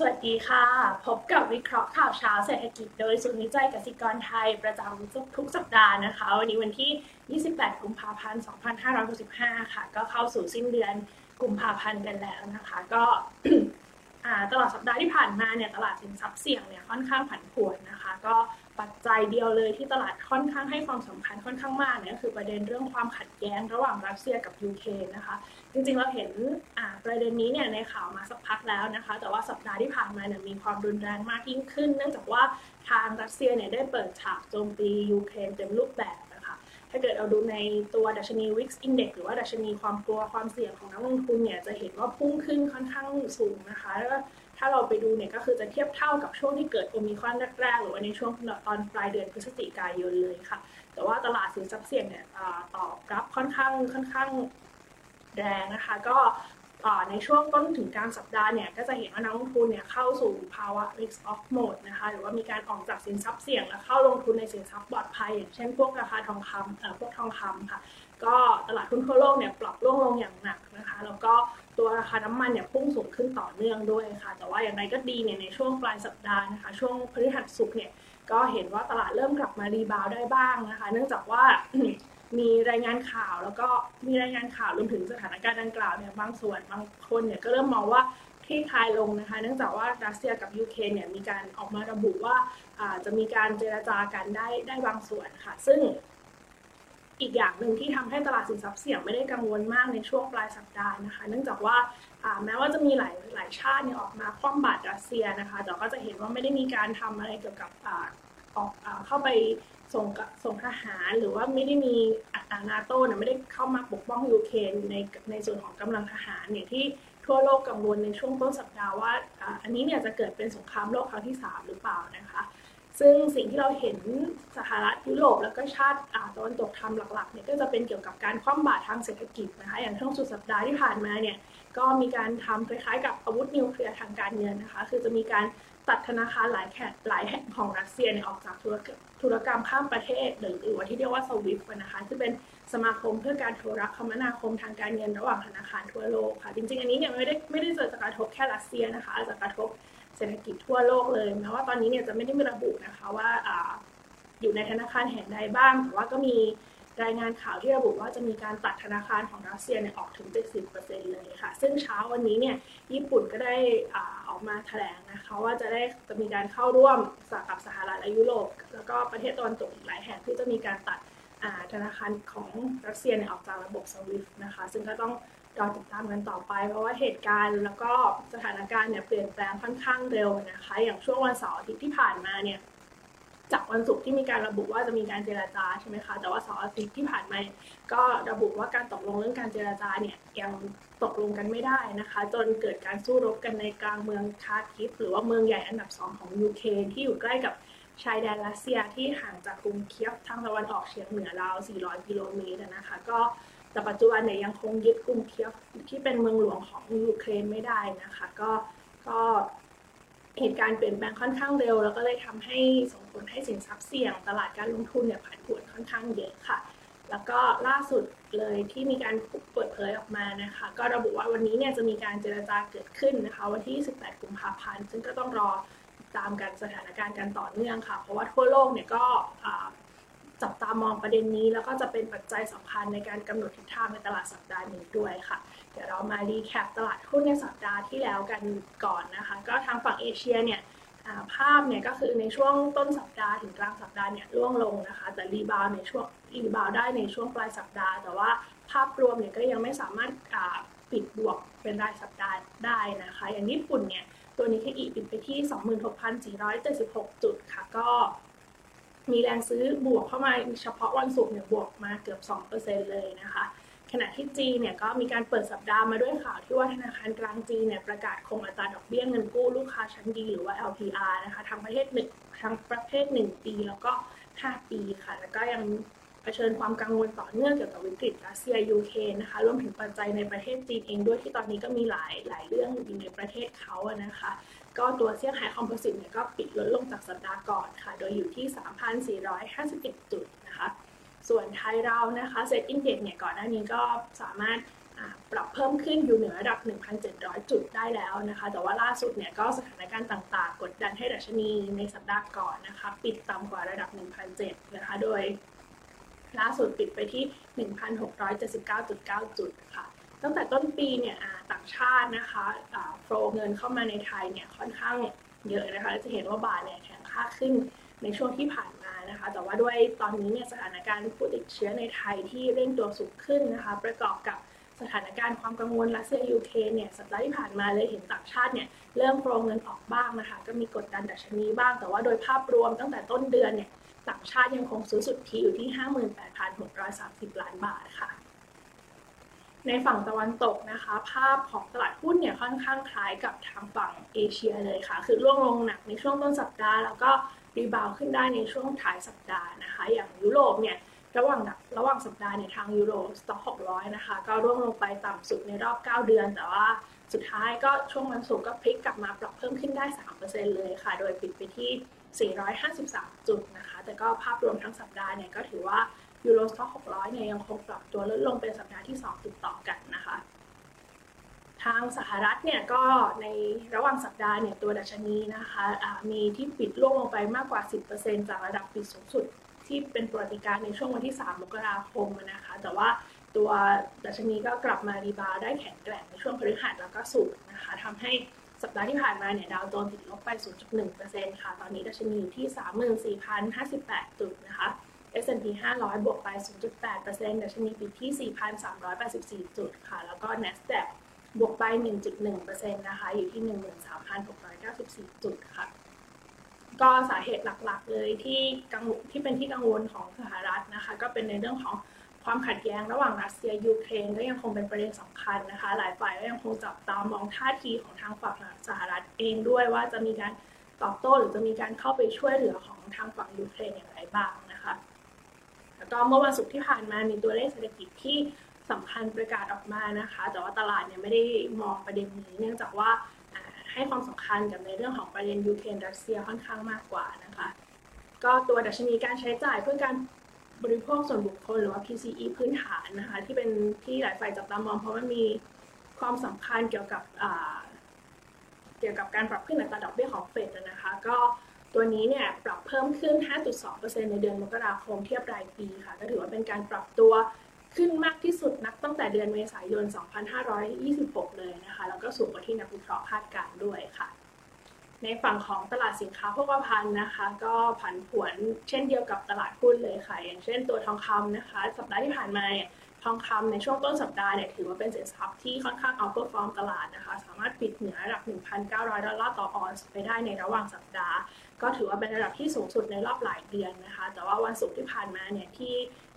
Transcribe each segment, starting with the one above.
สวัสดีค่ะ พบกับวิเคราะห์ข่าวเช้าเศรษฐกิจโดยศูนย์วิจัยกสิกรไทยประจำทุกสัปดาห์นะคะ วันนี้วันที่ 28 กุมภาพันธ์ 2565 ค่ะ ก็เข้าสู่สิ้นเดือนกุมภาพันธ์กันแล้วนะคะ ก็ตลอดสัปดาห์ที่ผ่านมาเนี่ยตลาดสินทรัพย์เสี่ยงเนี่ยค่อนข้างผันผวนนะคะ ก็ปัจจัยเดียวเลยที่ตลาดค่อนข้างให้ความสำคัญค่อนข้างมากเนี่ยคือประเด็นเรื่องความขัดแย้งระหว่างรัสเซียกับยูเครนนะคะ จริงๆเราเห็นประเด็นนี้เนี่ยในข่าวมาสักพักแล้วนะคะ แต่ว่าสัปดาห์ที่ผ่านมาเนี่ยมีความรุนแรงมากยิ่งขึ้น เนื่องจากว่าทางรัสเซียเนี่ยได้เปิดฉากโจมตียูเครนเต็มรูปแบบนะคะ ถ้าเกิดเราดูในตัวดัชนี Wix Index หรือว่าดัชนีความกลัวความเสี่ยงของนักลงทุนเนี่ยจะเห็นว่าพุ่งขึ้นค่อนข้างสูงนะคะแล้วถ้าเราไปดูเนี่ยก็คือจะเทียบเท่ากับช่วงที่เกิดโอมิครอนแรกๆหรือว่าในช่วงตอนปลายเดือนพฤศจิกายนเลยค่ะ แต่ว่าตลาดสินทรัพย์เสี่ยงเนี่ยตอบรับค่อนข้างค่อนข้าง แรงนะคะ ก็ในช่วงต้นถึงกลางสัปดาห์เนี่ยก็จะเห็นว่านักลงทุนเนี่ยเข้าสู่ภาวะ risk off mode นะคะหรือว่ามีการออกจากสินทรัพย์เสี่ยง และเข้าลงทุนในสินทรัพย์ปลอดภัย อย่างเช่นพวกราคาทองคำพวกทองคำค่ะก็ตลาดหุ้นทั่วโลกเนี่ยปรับร่วงลงอย่างหนักนะคะ แล้วก็ตัวราคาน้ำมันเนี่ยพุ่งสูงขึ้นต่อเนื่องด้วยค่ะ แต่ว่าอย่างไรก็ดีเนี่ยในช่วงปลายสัปดาห์นะคะ ช่วงพฤหัสศุกร์เนี่ยก็เห็นว่าตลาดเริ่มกลับมารีบาวได้บ้างนะคะ เนื่องจากว่า มีรายงานข่าวแล้วก็มีรายงานข่าวรวมถึงสถานการณ์ดังกล่าวเนี่ยบางส่วนบางคนเนี่ยก็เริ่มมองว่าคลี่คลายลงนะคะเนื่องจากว่ารัสเซียกับยูเครนเนี่ยมีการออกมาระบุว่าจะมีการเจรจากันได้ได้บางส่วนค่ะ ซึ่งอีกอย่างหนึ่งที่ทำให้ตลาดสินทรัพย์เสี่ยงไม่ได้กังวลมากในช่วงปลายสัปดาห์นะคะ เนื่องจากว่าแม้ว่าจะมีหลายหลายชาติเนี่ยออกมาคว่ำบาตรรัสเซียนะคะแต่ก็จะเห็นว่าไม่ได้มีการทำอะไรเกี่ยวกับออกเข้าไป ส่งส่งทหารหรือว่าไม่ได้มีอาตนาโต้เนี่ยไม่ได้เข้ามาปกป้องยูเครนในในส่วนของกำลังทหารเนี่ยที่ทั่วโลกกังวลในช่วงต้นสัปดาห์ว่าอันนี้เนี่ยจะเกิดเป็นสงครามโลกครั้งที่ 3 หรือเปล่านะคะ ซึ่งสิ่งที่เราเห็นสหรัฐยุโรปแล้วก็ชาติตะวันตกทำหลักๆเนี่ยก็จะเป็นเกี่ยวกับการคว่ำบาตรทางเศรษฐกิจนะคะอย่างช่วงสุดสัปดาห์ที่ผ่านมาเนี่ยก็มีการทำคล้ายๆกับอาวุธนิวเคลียร์ทางการเงินนะคะ คือจะมีการ ตัดธนาคารหลายแห่งหลายแห่งของรัสเซียเนี่ยออกจากธุรกธุรกรรมข้ามประเทศ หรืออว่าที่เรียกว่าสวิฟต์นะคะที่เป็นสมาคมเพื่อการโทรคมนาคมทางการเงินระหว่างธนาคารทั่วโลกค่ะ จริงๆ อันนี้เนี่ยไม่ได้ไม่ได้เกิดจากกระทบแค่รัสเซียนะคะจะกระทบเศรษฐกิจทั่วโลกเลยแม้ว่าตอนนี้เนี่ยจะไม่ได้มีระบุนะคะว่าออยู่ในธนาคารแห่งใดบ้างแต่ว่าก็มี รายงานข่าวที่ระบุว่าจะมีการตัดธนาคารของรัสเซียเนี่ยออกถึง 70%เลยค่ะ ซึ่งเช้าวันนี้เนี่ยญี่ปุ่นก็ได้ออกมาแถลงนะคะว่าจะได้จะมีการเข้าร่วมกับสหรัฐและยุโรป แล้วก็ประเทศตะวันตกอีกหลายแห่งที่จะมีการตัดธนาคารของรัสเซียเนี่ยออกจากระบบสวิฟต์นะคะ ซึ่งก็ต้องรอติดตามกันต่อไป เพราะว่าเหตุการณ์แล้วก็สถานการณ์เนี่ยเปลี่ยนแปลงค่อนข้างเร็วนะคะ อย่างช่วงวันเสาร์อาทิตย์ที่ผ่านมาเนี่ย จากวันศุกร์ที่มีการระบุว่าจะมีการเจราจาใช่ไหมคะ แต่ว่าเสาร์อาทิตย์ที่ผ่านมาก็ระบุว่าการตกลงเรื่องการเจราจาเนี่ยยังตกลงกันไม่ได้นะคะ จนเกิดการสู้รบกันในกลางเมืองคาคิฟหรือว่าเมืองใหญ่อันดับสองของยูเครนที่อยู่ใกล้กับชายแดนรัสเซียที่ห่างจากกรุงเคียฟทางตะวันออกเฉียงเหนือราว 400 กิโลเมตรนะคะ ก็แต่ปัจจุบันเนี่ยยังคงยึดกรุงเคียฟที่เป็นเมืองหลวงของยูเครนไม่ได้นะคะ ก็ก็ เหตุการณ์เปลี่ยนแปลงค่อนข้างเร็ว แล้วก็เลยทำให้ส่งผลให้สินทรัพย์เสี่ยง ตลาดการลงทุนเนี่ยผันผวนค่อนข้างเยอะค่ะ แล้วก็ล่าสุดเลยที่มีการเปิดเผยออกมานะคะ ก็ระบุว่าวันนี้เนี่ยจะมีการเจรจาเกิดขึ้นนะคะ วันที่ 18 กุมภาพันธ์ซึ่งก็ต้องรอตามกันสถานการณ์กันต่อเนื่องค่ะ เพราะว่าทั่วโลกเนี่ยก็ จับตามองประเด็นนี้ แล้วก็จะเป็นปัจจัยสำคัญในการกำหนดทิศทางในตลาดสัปดาห์นี้ด้วยค่ะ เดี๋ยวเรามารีแคปตลาดหุ้นในสัปดาห์ที่แล้วกันก่อนนะคะ ก็ทางฝั่งเอเชียเนี่ยภาพเนี่ยก็คือในช่วงต้นสัปดาห์ถึงกลางสัปดาห์เนี่ยร่วงลงนะคะ แต่รีบาวในช่วงรีบาวได้ในช่วงปลายสัปดาห์ แต่ว่าภาพรวมเนี่ยก็ยังไม่สามารถปิดบวกเป็นรายสัปดาห์ได้นะคะ อย่างญี่ปุ่นเนี่ยตัวนี้แค่อีปิดไปที่ 26,476 จุดค่ะ ก็ มีแรงซื้อบวกเข้ามาเฉพาะวันศุกร์เนี่ยบวกมาเกือบ 2%เลยนะคะ ขณะที่จีเนี่ยก็มีการเปิดสัปดาห์มาด้วยข่าวที่ว่าธนาคารกลางจีนเนี่ยประกาศคงอัตราดอกเบี้ยเงินกู้ลูกค้าชั้นดีหรือว่า LPR นะคะทั้งประเทศหนึ่งทั้งประเทศ1ปีแล้วก็ 5 ปีค่ะ แล้วก็ยังเผชิญความกังวลต่อเนื่องเกี่ยวกับวิกฤตรัสเซียยูเครนนะคะรวมถึงปัจจัยในประเทศจีนเองด้วยที่ตอนนี้ก็มีหลายหลายเรื่องอยู่ในประเทศเขาอะนะคะ ก็ตัวเซี่ยงไฮ้ Composite เนี่ยก็ปิดลดลงจากสัปดาห์ก่อนค่ะ โดยอยู่ที่ 3,451 จุดนะคะ ส่วนไทยเรานะคะ SET Index เนี่ยก่อนหน้านี้ก็สามารถปรับเพิ่มขึ้นอยู่เหนือระดับ 1,700 จุดได้แล้วนะคะ แต่ว่าล่าสุดเนี่ยก็สถานการณ์ต่างๆ กดดันให้ดัชนีในสัปดาห์ก่อนนะคะ ปิดต่ำกว่าระดับ 1,700 นะคะ โดยล่าสุดปิดไปที่ 1,679.9 จุดค่ะ ตั้งแต่ต้นปีเนี่ยต่างชาตินะคะโฟลเงินเข้ามาในไทยเนี่ยค่อนข้างเยอะนะคะจะเห็นว่าบาทเนี่ยแข็งค่าขึ้นในช่วงที่ผ่านมานะคะ แต่ว่าด้วยตอนนี้เนี่ยสถานการณ์ผู้ติดเชื้อในไทยที่เร่งตัวสูงขึ้นนะคะ ประกอบกับสถานการณ์ความกังวลรัสเซียยูเครนเนี่ยสัปดาห์ที่ผ่านมาเลยเห็นต่างชาติเนี่ยเริ่ม flow เงินออกบ้างนะคะ ก็มีกดดันดัชนีบ้าง แต่ว่าโดยภาพรวมตั้งแต่ต้นเดือนเนี่ยต่างชาติยังคงซื้อสุทธิอยู่ที่ 58,630 ล้านบาทค่ะ ในฝั่งตะวันตกนะคะ ภาพของตลาดหุ้นเนี่ยค่อนข้างคล้ายกับทางฝั่งเอเชียเลยค่ะ คือร่วงลงหนักในช่วงต้นสัปดาห์ แล้วก็ rebound ขึ้นได้ในช่วงท้ายสัปดาห์นะคะ อย่างยุโรปเนี่ยระหว่างระหว่างสัปดาห์เนี่ยทาง Euro Stoxx 600 นะคะ ก็ร่วงลงไปต่ำสุดในรอบ 9 เดือน แต่ว่าสุดท้ายก็ช่วงวันศุกร์ก็พลิกกลับมาปรับเพิ่มขึ้นได้ 3%เลยค่ะ โดยปิดไปที่ 453 จุดนะคะ แต่ก็ภาพรวมทั้งสัปดาห์เนี่ยก็ถือว่า ยูโรสต็อก600 เนี่ยยังคงปรับตัวลดลงเป็นสัปดาห์ที่ 2 ติดต่อกันนะคะ ทางสหรัฐเนี่ยก็ในระหว่างสัปดาห์เนี่ยตัวดัชนีนะคะะมีที่ปิดล่วงลงไปมากกว่า 10%จากระดับปิดสูงสุดที่เป็นปรติการในช่วงวันที่ 3 มกราคมนะคะ แต่ว่าตัวดัชนีก็กลับมารีบาวได้แข็งแกร่งในช่วงพฤหัสแล้วก็สุกนะคะทำให้สัปดาห์ที่ผ่านมาเนี่ยดาวโจนส์ติดลบไป 0.1%ค่ะ ตอนนี้ดัชนีอยู่ที่ 34,058 จุดนะคะ S&P 500 บวกไป 0.8%ดัชนีปิดที่ 4,384 จุดค่ะ แล้วก็ NASDAQ บวกไป 1.1%นะคะ อยู่ที่ 13,694 จุดค่ะ ก็สาเหตุหลักๆ เลยที่กังที่เป็นที่กังวลของสหรัฐนะคะ ก็เป็นในเรื่องของความขัดแย้งระหว่างรัสเซียยูเครนก็ยังคงเป็นประเด็นสำคัญนะคะ หลายฝ่ายก็ยังคงจับตามองท่าทีของทางฝั่งสหรัฐเองด้วยว่าจะมีการตอบโต้หรือจะมีการเข้าไปช่วยเหลือของทางฝั่งยูเครนอย่างไรบ้างนะคะ ก็เมื่อวันศุกร์ที่ผ่านมามีตัวเลขเศรษฐกิจที่สำคัญประกาศออกมานะคะ แต่ว่าตลาดเนี่ยไม่ได้มองประเด็นนี้ เนื่องจากว่าให้ความสำคัญกับในเรื่องของประเด็นยูเครนรัสเซียค่อนข้างมากกว่านะคะ ก็ตัวดัชนีการใช้จ่ายเพื่อการบริโภคส่วนบุคคลหรือว่า PCE พื้นฐานนะคะที่เป็นที่หลายฝ่ายจับตามองเพราะมันมีความสำคัญเกี่ยวกับเกี่ยวกับการปรับขึ้นอัตราดอกเบี้ยของเฟดนะคะ ก็ตัวนี้เนี่ยป เพิ่มขึ้น 5.2%ในเดือนมกราคมเทียบรายปีค่ะ ก็ถือว่าเป็นการปรับตัวขึ้นมากที่สุดนับตั้งแต่เดือนเมษายน 2526 เลยนะคะ แล้วก็สูงกว่าที่นักวิเคราะห์คาดการณ์ด้วยค่ะ ในฝั่งของตลาดสินค้าโภคภัณฑ์นะคะ ก็ผันผวนเช่นเดียวกับตลาดหุ้นเลยค่ะ อย่างเช่นตัวทองคำนะคะ สัปดาห์ที่ผ่านมาเนี่ยทองคำในช่วงต้นสัปดาห์เนี่ยถือว่าเป็นสินทรัพย์ที่ค่อนข้าง outperform ตลาดนะคะ สามารถปิดเหนือระดับ 1,900 ดอลลาร์ต่อออนซ์ไปได้ในระหว่างสัปดาห์ ก็ถือว่าเป็นระดับที่สูงสุดในรอบหลายเดือนนะคะ แต่ว่าวันศุกร์ที่ผ่านมาเนี่ยที่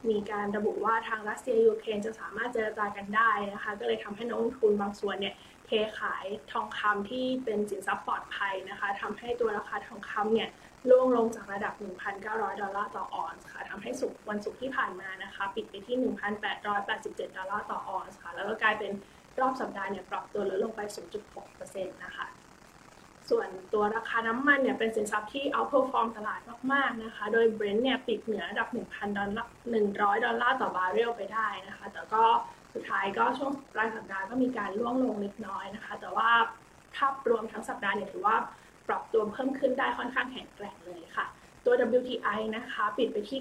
มีการระบุว่าทางรัสเซียยูเครนจะสามารถเจรจากันได้นะคะ ก็เลยทำให้นักลงทุนบางส่วนเนี่ยเทขายทองคำที่เป็นสินทรัพย์ปลอดภัยนะคะทำให้ตัวราคาทองคำเนี่ยร่วงลงจากระดับ 1,900 ดอลลาร์ต่อออนซ์ค่ะทำให้สุกวันศุกร์ที่ผ่านมานะคะ ปิดไปที่ 1,887 ดอลลาร์ต่อออนซ์ค่ะ แล้วก็กลายเป็นรอบสัปดาห์เนี่ยปรับตัวลดลงไป 0.6%นะคะ ส่วนตัวราคาน้ำมันเนี่ยเป็นสินทรัพย์ที่ outperform ตลาดมากๆนะคะ โดย Brent เนี่ยปิดเหนือระดับ 1,000 ดอลลาร์100 ดอลลาร์ต่อบาร์เรลไปได้นะคะ แต่ก็สุดท้ายก็ช่วงปลายสัปดาห์ก็มีการร่วงลงเล็กน้อยนะคะ แต่ว่าภาพรวมทั้งสัปดาห์เนี่ยถือว่าปรับตัวเพิ่มขึ้นได้ค่อนข้างแข็งแกร่งเลยค่ะ ตัว WTI นะคะ ปิดไปที่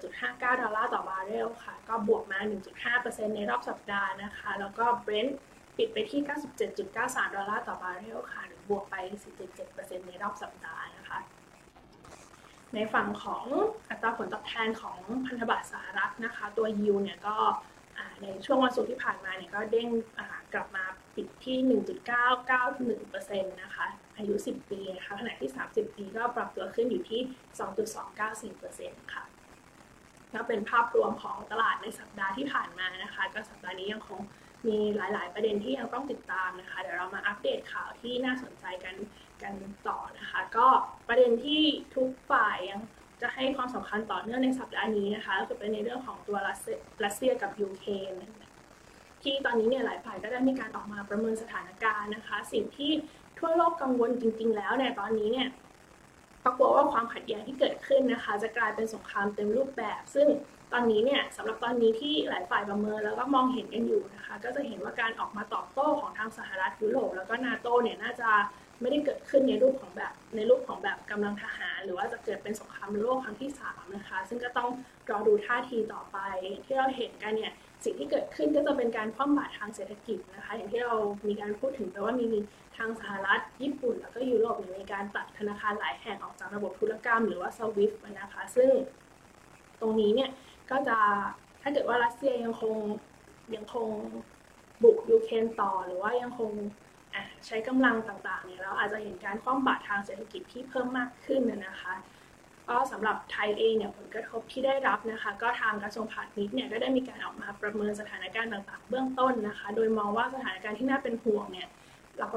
91.59 ดอลลาร์ต่อบาร์เรลค่ะ ก็บวกมา 1.5%ในรอบสัปดาห์นะคะ แล้วก็ Brent ปิดไปที่ 97.93 ดอลลาร์ต่อบาร์เรลค่ะหรื บวกไป 4.7%ในรอบสัปดาห์นะคะ ในฝั่งของอัตราผลตอบแทนของพันธบัตรสหรัฐนะคะ ตัวยิวเนี่ยก็ในช่วงวันศุกร์ที่ผ่านมาเนี่ยก็เด้งกลับมาปิดที่ 1.991%นะคะ อายุ 10 ปีนะคะขณะที่ 30 ปีก็ปรับตัวขึ้นอยู่ที่ 2.294%ค่ะก็เป็นภาพรวมของตลาดในสัปดาห์ที่ผ่านมานะคะ ก็สัปดาห์นี้ยังคง มีหลาย ๆ ประเด็นที่ยังต้องติดตามนะคะ เดี๋ยวเรามาอัปเดตข่าวที่น่าสนใจกันกันต่อนะคะ ก็ประเด็นที่ทุกฝ่ายยังจะให้ความสำคัญต่อเนื่องในสัปดาห์นี้นะคะก็คือเป็นในเรื่องของตัวรัสเซียกับยูเครนที่ตอนนี้เนี่ยหลายฝ่ายก็ได้มีการออกมาประเมินสถานการณ์นะคะ สิ่งที่ทั่วโลกกังวลจริง ๆ แล้วเนี่ยตอนนี้เนี่ยก็กลัวว่าความขัดแย้งที่เกิดขึ้นนะคะ จะกลายเป็นสงครามเต็มรูปแบบ ซึ่ง ตอนนี้เนี่ยสำหรับตอนนี้ที่หลายฝ่ายประเมินแล้วก็มองเห็นกันอยู่นะคะ ก็จะเห็นว่าการออกมาตอบโต้ของทางสหรัฐยุโรปแล้วก็นาโตเนี่ยน่าจะไม่ได้เกิดขึ้นในรูปของแบบในรูปของแบบกำลังทหาร หรือว่าจะเกิดเป็นสงครามโลกครั้งที่3นะคะ ซึ่งก็ต้องรอดูท่าทีต่อไป ที่เราเห็นกันเนี่ยสิ่งที่เกิดขึ้นก็จะเป็นการคว่ำบาตรทางเศรษฐกิจนะคะ อย่างที่เรามีการพูดถึงแต่ว่ามีทางสหรัฐ ญี่ปุ่น แล้วก็ยุโรปมีการตัดธนาคารหลายแห่งออกจากระบบธุรกรรม หรือว่าสวิฟต์นะคะ ซึ่งตรงนี้เนี่ย ก็จะถ้าเกิดว่ารัสเซียยังคงยังคงบุกยูเครนต่อหรือว่ายังคงใช้กำลังต่างๆเนี่ยเราอาจจะเห็นการคว่ำบาตรทางเศรษฐกิจที่เพิ่มมากขึ้นนะคะก็สำหรับไทยเองเนี่ยผลกระทบที่ได้รับนะคะ ก็ทางกระทรวงพาณิชย์เนี่ยก็ได้มีการออกมาประเมินสถานการณ์ต่างๆ เบื้องต้นนะคะ โดยมองว่าสถานการณ์ที่น่าเป็นห่วงเนี่ย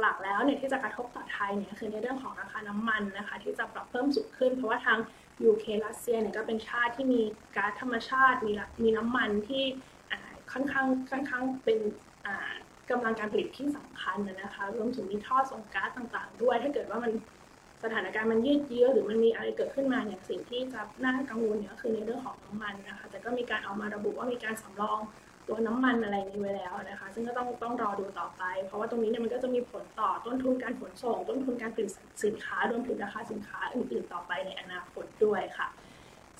หลักๆ แล้วเนี่ยที่จะกระทบต่อไทยเนี่ยคือในเรื่องของราคาน้ำมันนะคะ ที่จะปรับเพิ่มสูงขึ้น เพราะว่าทาง ยูเครัสเซียเนี่ยก็เป็นชาติที่มีก๊าซธรรมชาติ มีมีน้ำมันที่ค่อนข้างค่อนข้างเป็นกำลังการผลิตที่สำคัญนะคะรวมถึงมีท่อส่งก๊าซต่าง ๆ ด้วย ถ้าเกิดว่ามันสถานการณ์มันยืดเยื้อหรือมันมีอะไรเกิดขึ้นมาเนี่ยสิ่งที่จะน่ากังวลเนี่ยก็คือในเรื่องของน้ำมันนะคะแต่ก็มีการออกมาระบุว่ามีการสำรอง ตัวน้ำมันอะไรนี้ไว้แล้วนะคะ ซึ่งก็ต้องต้องรอดูต่อไป เพราะว่าตรงนี้เนี่ยมันก็จะมีผลต่อต้นทุนการขนส่ง ต้นทุนการผลิตสินค้ารวมถึงราคาสินค้าอื่นๆต่อไปในอนาคตด้วยค่ะ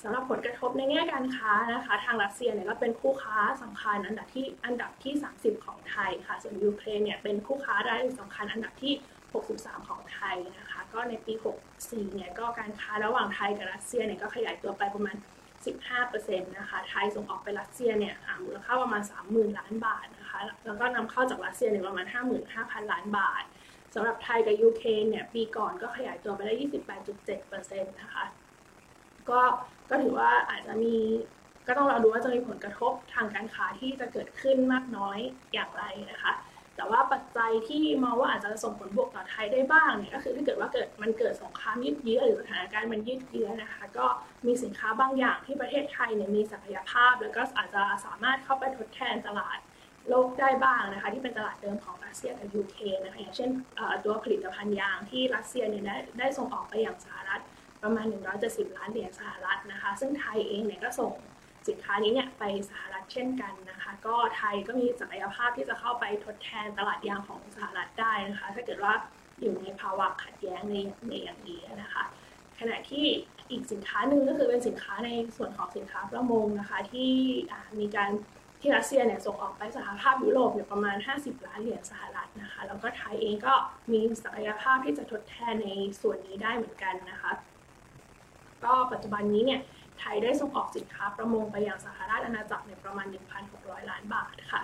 สำหรับผลกระทบในแง่การค้านะคะ ทางรัสเซียเนี่ยก็เป็นคู่ค้าสำคัญอันดับที่อันดับที่ 30 ของไทยค่ะ ส่วนยูเครนเนี่ยเป็นคู่ค้ารายสำคัญอันดับที่ 63 ของไทยนะคะ ก็ในปี 64 เนี่ยก็การค้าระหว่างไทยกับรัสเซียเนี่ยก็ขยายตัวไปประมาณ 15%นะคะไทยส่งออกไปรัสเซียเนี่ยมูลค่าประมาณ 30,000 ล้านบาทนะคะแล้วก็นำเข้าจากรัสเซียเนี่ยประมาณ 55,000 ล้านบาทสำหรับไทยกับยูเครนเนี่ยปีก่อนก็ขยายตัวไปได้ 28.7%นะคะก็ก็ถือว่าอาจจะมีก็ต้องรอดูว่าจะมีผลกระทบทางการค้าที่จะเกิดขึ้นมากน้อยอย่างไรนะคะ แต่ว่าป ที่มองว่าอาจจะส่งผลบวกต่อไทยได้บ้างเนี่ยก็คือถ้าเกิดว่าเกิดมันเกิดสงครามยืดเยื้อหรือสถานการณ์มันยืดเยื้อนะคะ ก็มีสินค้าบางอย่างที่ประเทศไทยเนี่ยมีศักยภาพ แล้วก็อาจจะสามารถเข้าไปทดแทนตลาดโลกได้บ้างนะคะ ที่เป็นตลาดเดิมของรัสเซียกับยูเครนนะคะอย่างเช่นตัวผลิตภัณฑ์ยางที่รัสเซียเนี่ยได้ได้ส่งออกไปอย่างสหรัฐประมาณ 170 ล้านเหรียญสหรัฐนะคะ ซึ่งไทยเองเนี่ยก็ส่ง สินค้านี้เนี่ยไปสหรัฐเช่นกันนะคะ ก็ไทยก็มีศักยภาพที่จะเข้าไปทดแทนตลาดยางของสหรัฐได้นะคะ ถ้าเกิดว่าอยู่ในภาวะขัดแย้งในในอย่างนี้นะคะ ขณะที่อีกสินค้าหนึ่งก็คือเป็นสินค้าในส่วนของสินค้าประมงนะคะ ที่มีการที่รัสเซียเนี่ยส่งออกไปสหภาพยุโรปเนี่ยประมาณ 50 ล้านเหรียญสหรัฐนะคะ แล้วก็ไทยเองก็มีศักยภาพที่จะทดแทนในส่วนนี้ได้เหมือนกันนะคะ ก็ปัจจุบันนี้เนี่ย ไทยได้ส่งออกสินค้าประมงไปยังสหราชอาณาจักรในประมาณ 1,600 ล้านบาทค่ะ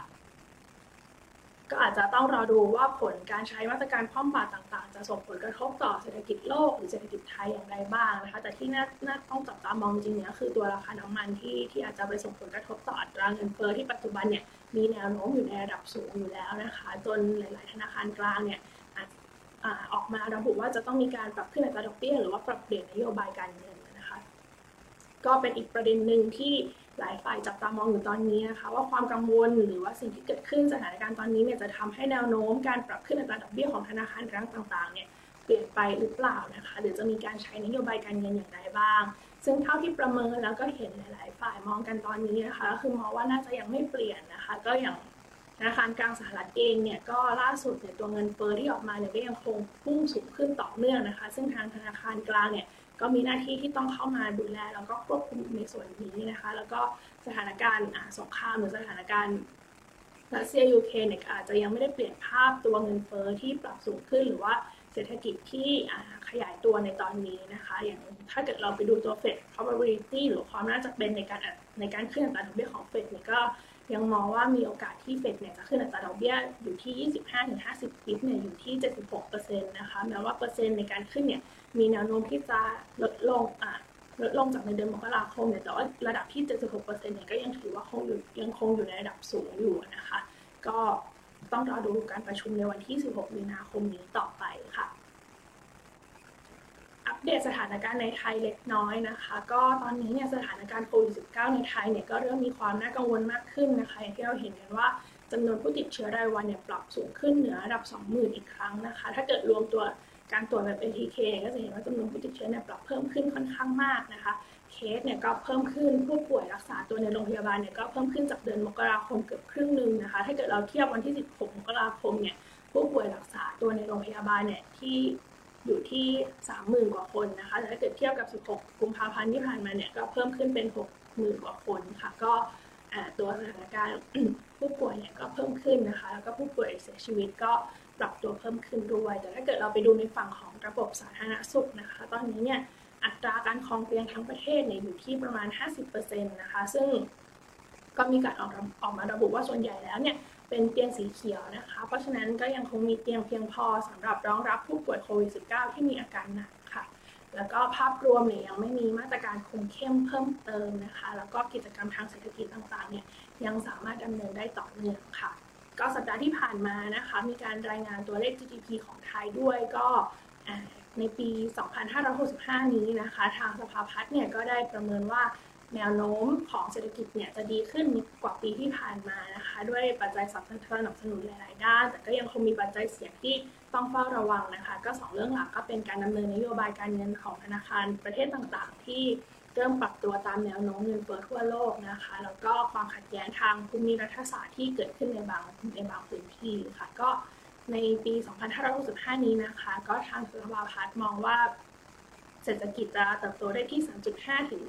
ก็อาจจะต้องรอดูว่าผลการใช้มาตรการคว่ำบาตรต่างๆ จะส่งผลกระทบต่อเศรษฐกิจโลกหรือเศรษฐกิจไทยอย่างไรบ้างนะคะ แต่ที่น่าน่าต้องจับตามองจริงๆเนี่ยคือตัวราคาน้ำมันที่ที่อาจจะไปส่งผลกระทบต่ออัตราเงินเฟ้อที่ปัจจุบันเนี่ยมีแนวโน้มอยู่ในระดับสูงอยู่แล้วนะคะ จนหลาย ๆ ธนาคารกลางเนี่ยออกมาระบุว่าจะต้องมีการปรับขึ้นอัตราดอกเบี้ยหรือว่าปรับเปลี่ยนนโยบายการเงิน ก็เป็นอีกประเด็นหนึ่งที่หลายฝ่ายจับตามองอยู่ตอนนี้นะคะว่าความกังวลหรือว่าสิ่งที่เกิดขึ้นสถานการณ์ตอนนี้เนี่ยจะทำให้แนวโน้มการปรับขึ้นอัตราดอกเบี้ยของธนาคารกลางต่างๆเนี่ยเปลี่ยนไปหรือเปล่านะคะหรือจะมีการใช้นโยบายการเงินอย่างไรบ้าง ซึ่งเท่าที่ประเมินแล้วก็เห็นหลาย ๆ ฝ่ายมองกันตอนนี้นะคะก็คือมองว่าน่าจะยังไม่เปลี่ยนนะคะ ก็อย่างธนาคารกลางสหรัฐเองเนี่ยก็ล่าสุดเนี่ยตัวเงินเฟ้อที่ออกมาเนี่ยก็ยังคงพุ่งสูงขึ้นต่อเนื่องนะคะ ซึ่งทางธนาคารกลางเนี่ย ก็มีหน้าที่ที่ต้องเข้ามาดูแลแล้วก็ควบคุมในส่วนนี้นะคะ แล้วก็สถานการณ์สงครามหรือสถานการณ์รัสเซียยูเครนเนี่ยอาจจะยังไม่ได้เปลี่ยนภาพตัวเงินเฟ้อที่ปรับสูงขึ้นหรือว่าเศรษฐกิจที่ขยายตัวในตอนนี้นะคะ อย่างถ้าเกิดเราไปดูตัวเฟด probability หรือความน่าจะเป็นในการในการขึ้นอัตราดอกเบี้ยของเฟดเนี่ยก็ยังมองว่ามีโอกาสที่เฟดเนี่ยจะขึ้นอัตราดอกเบี้ยอยู่ที่ 25-50ปิบเนี่ยอยู่ที่ 76%นะคะแม้ว่าเปอร์เซ็นต์ในการขึ้นเนี่ย มีแนวโน้มที่จะลดลงอะลดลงจากในเดือนมกราคมเนี่ยแต่ว่าระดับที่ 76%เนี่ยก็ยังถือว่าคงอยู่ยังคงอยู่ในระดับสูงอยู่นะคะ ก็ต้องรอดูการประชุมในวันที่ 16 มีนาคมนี้ต่อไปค่ะ อัปเดตสถานการณ์ในไทยเล็กน้อยนะคะ ก็ตอนนี้เนี่ยสถานการณ์โควิด -19 ในไทยเนี่ยก็เริ่มมีความน่ากังวลมากขึ้นนะคะอย่างที่เราเห็นกันว่าจำนวนผู้ติดเชื้อรายวันเนี่ยปรับสูงขึ้นเหนือระดับ 20,000 อีกครั้งนะคะ ถ้าเกิดรวมตัว การตรวจแบบ ATK ก็จะเห็นว่าจำนวนผู้ติดเชื้อเนี่ยปรับเพิ่มขึ้นค่อนข้างมากนะคะ เคสเนี่ยก็เพิ่มขึ้นผู้ป่วยรักษาตัวในโรงพยาบาลเนี่ยก็เพิ่มขึ้นจากเดือนมกราคมเกือบครึ่งหนึ่งนะคะ ถ้าเกิดเราเทียบวันที่ 16 มกราคมเนี่ยผู้ป่วยรักษาตัวในโรงพยาบาลเนี่ยที่อยู่ที่ 30,000 กว่าคนนะคะ แต่ถ้าเกิดเทียบกับ 16 กุมภาพันธ์ที่ผ่านมาเนี่ยก็เพิ่มขึ้นเป็น 60,000 กว่าคนค่ะ ก็ ตัวสถานการณ์ผู้ป่วยเนี่ยก็เพิ่มขึ้นนะคะ แล้วก็ผู้ป่วยเสียชีวิตก็ปรับตัวเพิ่มขึ้นด้วย แต่ถ้าเกิดเราไปดูในฝั่งของระบบสาธารณสุขนะคะ ตอนนี้เนี่ยอัตราการคลองเตียงทั้งประเทศเนี่ยอยู่ที่ประมาณ 50%นะคะ ซึ่งก็มีการออกออกมาระบุว่าส่วนใหญ่แล้วเนี่ยเป็นเตียงสีเขียวนะคะ เพราะฉะนั้นก็ยังคงมีเตียงเพียงพอสำหรับรองรับผู้ป่วยโควิด -19 ที่มีอาการหนัก แล้วก็ภาพรวมเนี่ยยังไม่มีมาตรการคุมเข้มเพิ่มเติมนะคะ แล้วก็กิจกรรมทางเศรษฐกิจต่างๆเนี่ยยังสามารถดำเนินได้ต่อเนื่องค่ะ ก็สัปดาห์ที่ผ่านมานะคะ มีการรายงานตัวเลข GDP ของไทยด้วยก็ในปี 2565 นี้นะคะ ทางสภาพัฒน์เนี่ยก็ได้ประเมินว่าแนวโน้มของเศรษฐกิจเนี่ยจะดีขึ้นกว่าปีที่ผ่านมานะคะ ด้วยปัจจัยสนับสนุนหลาย ๆ ด้าน แต่ก็ยังคงมีปัจจัยเสี่ยงที่ ต้องเฝ้าระวังนะคะ ก็2เรื่องหลักก็เป็นการดำเนินนโยบายการเงินของธนาคารประเทศต่างๆ ที่เริ่มปรับตัวตามแนวโน้มเงินเฟ้อทั่วโลกนะคะ แล้วก็ความขัดแย้งทางภูมิรัฐศาสตร์ที่เกิดขึ้นในบางในบางพื้นที่ค่ะ ก็ในปี 2565 นี้นะคะ ก็ทางสภาพัฒน์มองว่า เศรษฐกิจจะเติบโตได้ที่ 3.5 ถึง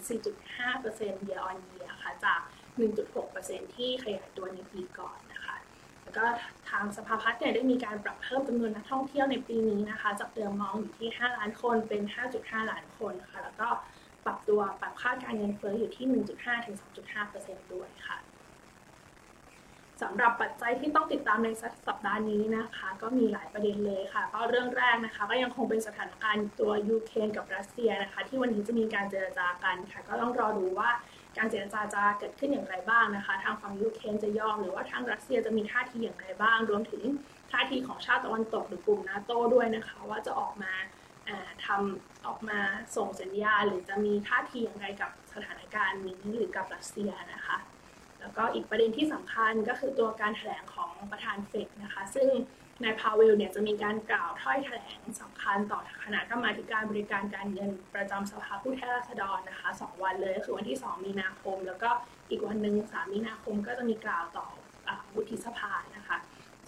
4.5% year on year ค่ะ จาก 1.6%ที่ขยายตัวในปีก่อนนะคะ ก็ทางสภาพัฒน์เนี่ยได้มีการปรับเพิ่มจำนวนนักท่องเที่ยวในปีนี้นะคะ จากเดิมมองอยู่ที่ 5 ล้านคนเป็น 5.5 ล้านคนค่ะแล้วก็ปรับตัวปรับค่าการเงินเฟ้ออยู่ที่ 1.5 ถึง 2.5%ด้วยค่ะสำหรับปัจจัยที่ต้องติดตามในสัปดาห์นี้นะคะ ก็มีหลายประเด็นเลยค่ะ ก็เรื่องแรกนะคะ ก็ยังคงเป็นสถานการณ์ตัวยูเครนกับรัสเซียนะคะ ที่วันนี้จะมีการเจรจากันค่ะ ก็ต้องรอดูว่า การเจรจาจะเกิดขึ้นอย่างไรบ้างนะคะ ทางฝั่งยูเครนจะยอมหรือว่าทางรัสเซียจะมีท่าทีอย่างไรบ้าง รวมถึงท่าทีของชาติตะวันตกหรือกลุ่มนาโต้ด้วยนะคะ ว่าจะออกมาทำออกมาส่งสัญญาหรือจะมีท่าทีอย่างไรกับสถานการณ์นี้หรือกับรัสเซียนะคะ แล้วก็อีกประเด็นที่สำคัญก็คือตัวการแถลงของประธานเฟดนะคะ ซึ่งนายพาวเวลเนี่ยจะมีการกล่าวถ้อยแถลงสำ คัญต่อคณะกรรมาการบริการการเงินประจำสภาผู้แทนราษฎรนะคะ2วันเลยคือวันที่ 2 มีนาคม แล้วก็อีกวันหนึ่ง3มีนาคมก็จะมีกล่าวต่อวุฒิสภานะคะ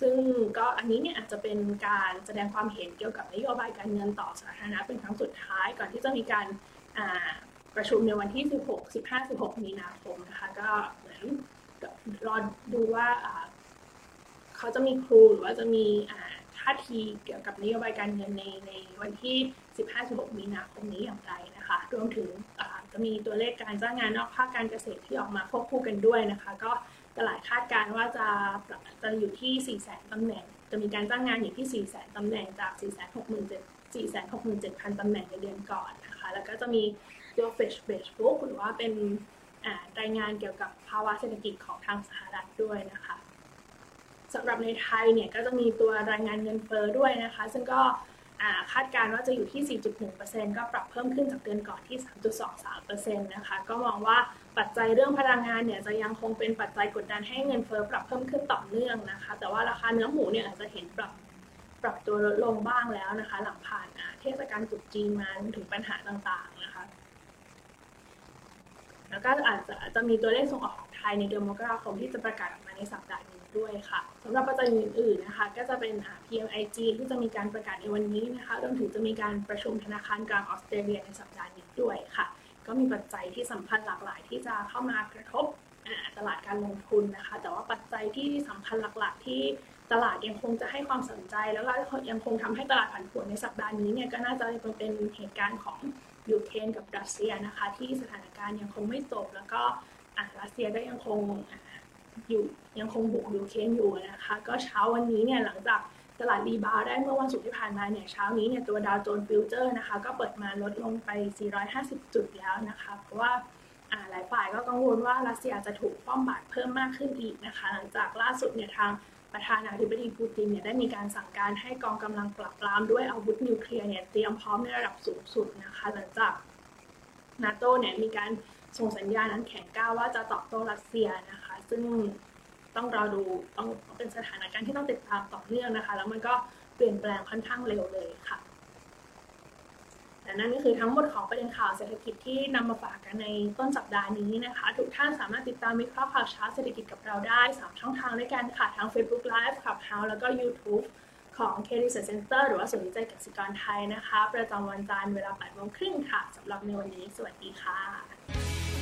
ซึ่งก็อันนี้เนี่ยอาจจะเป็นการแสดงความเห็นเกี่ยวกับนโยบายการเงินต่อสาธารณะเป็นครั้งสุดท้ายก่อนที่จะมีการประชุมในวันที่ 16 15 16 มีนาคมนะคะก็เหมือนรอดูว่าเขาจะมีครูหรือว่าจะมี ท่าทีเกี่ยวกับนโยบายการเงินในในวันที่ 15-16 มีนาคมนี้อย่างไรนะคะ รวมถึงจะมีตัวเลขการจ้างงานนอกภาคการเกษตรที่ออกมาควบคู่กันด้วยนะคะ ก็ตลาดคาดการณ์ว่าจะจะอยู่ที่ 4 0 0 0 0ตำแหน่ง จะมีการจ้างงานอยู่ที่ 4 0 0 0 0ตำแหน่งจาก 467 467,000ตำแหน่งในเดือนก่อนนะคะ แล้วก็จะมีตัว Fetch Base Book หรือว่าเป็นรายงานเกี่ยวกับภาวะเศรษฐกิจของทางสหรัฐด้วยนะคะ สำหรับในไทยเนี่ยก็จะมีตัวรายงานเงินเฟ้อด้วยนะคะ ซึ่งก็คาดการณ์ว่าจะอยู่ที่ 4.1%ก็ปรับเพิ่มขึ้นจากเดือนก่อนที่ 3.23%นะคะ ก็มองว่าปัจจัยเรื่องพลังงานเนี่ยจะยังคงเป็นปัจจัยกดดันให้เงินเฟ้อปรับเพิ่มขึ้นต่อเนื่องนะคะ แต่ว่าราคาเนื้อหมูเนี่ยอาจจะเห็นปรับปรับตัวลดลงบ้างแล้วนะคะ หลังผ่านเทศกาลตรุษจีนมาถึงปัญหาต่างๆนะคะ แล้วก็อาจจะจะมีตัวเลขส่งออกของไทยในเดือนมกราคมที่จะประกาศออกมาในสัปดาห์นี้ ด้วยค่ะสำหรับปัจจัยอื่นๆนะคะก็จะเป็น PMIG ที่จะมีการประกาศในวันนี้นะคะรวมถึงจะมีการประชุมธนาคารกลางออสเตรเลียในสัปดาห์นี้ด้วยค่ะ ก็มีปัจจัยที่สำคัญหลากหลายที่จะเข้ามากระทบตลาดการลงทุนนะคะ แต่ว่าปัจจัยที่สำคัญหลักๆ ที่ตลาดยังคงจะให้ความสนใจ แล้วก็ยังคงทำให้ตลาดผันผวนในสัปดาห์นี้เนี่ยก็น่าจะเป็นเหตุการณ์ของยูเครนกับรัสเซียนะคะ ที่สถานการณ์ยังคงไม่จบแล้วก็รัสเซียก็ยังคง อยู่ยังคงบุกยูเครนอยู่นะคะ ก็เช้าวันนี้เนี่ยหลังจากตลาด rebound ได้เมื่อวันศุกร์ที่ผ่านมาเนี่ยเช้านี้เนี่ยตัวดาวโจนส์ฟิวเจอร์นะคะ ก็เปิดมาลดลงไป 450 จุดแล้วนะคะ เพราะว่าหลายฝ่ายก็กังวลว่ารัสเซียจะถูกคว่ำบาตรเพิ่มมากขึ้นอีกนะคะ หลังจากล่าสุดเนี่ยทางประธานาธิบดีปูตินเนี่ยได้มีการสั่งการให้กองกำลังป้องปรามด้วยอาวุธนิวเคลียร์เนี่ยเตรียมพร้อมในระดับสูงสุดนะคะ หลังจากนาโตเนี่ยมีการส่งสัญญาณนั้นแข็งก้าวว่าจะตอบโต้รัสเซียนะคะ ซึ่งต้องรอดูต้องเป็นสถานการณ์ที่ต้องติดตามต่อเนื่องนะคะ แล้วมันก็เปลี่ยนแปลงค่อนข้างเร็วเลยค่ะและนั่นก็คือทั้งหมดของประเด็นข่าวเศรษฐกิจที่นำมาฝากกันในต้นสัปดาห์นี้นะคะ ทุกท่านสามารถติดตามวิเคราะห์ข่าวเช้าเศรษฐกิจกับเราได้ 3 ช่องทางด้วยกันค่ะ ทั้ง Facebook Live Clubhouse แล้วก็ YouTube ของ k Research Center หรือว่าศูนย์วิจัยกสิกรไทยนะคะ ประจำวันจันทร์เวลา8โมงครึ่งค่ะสำหรับในวันนี้ สวัสดีค่ะ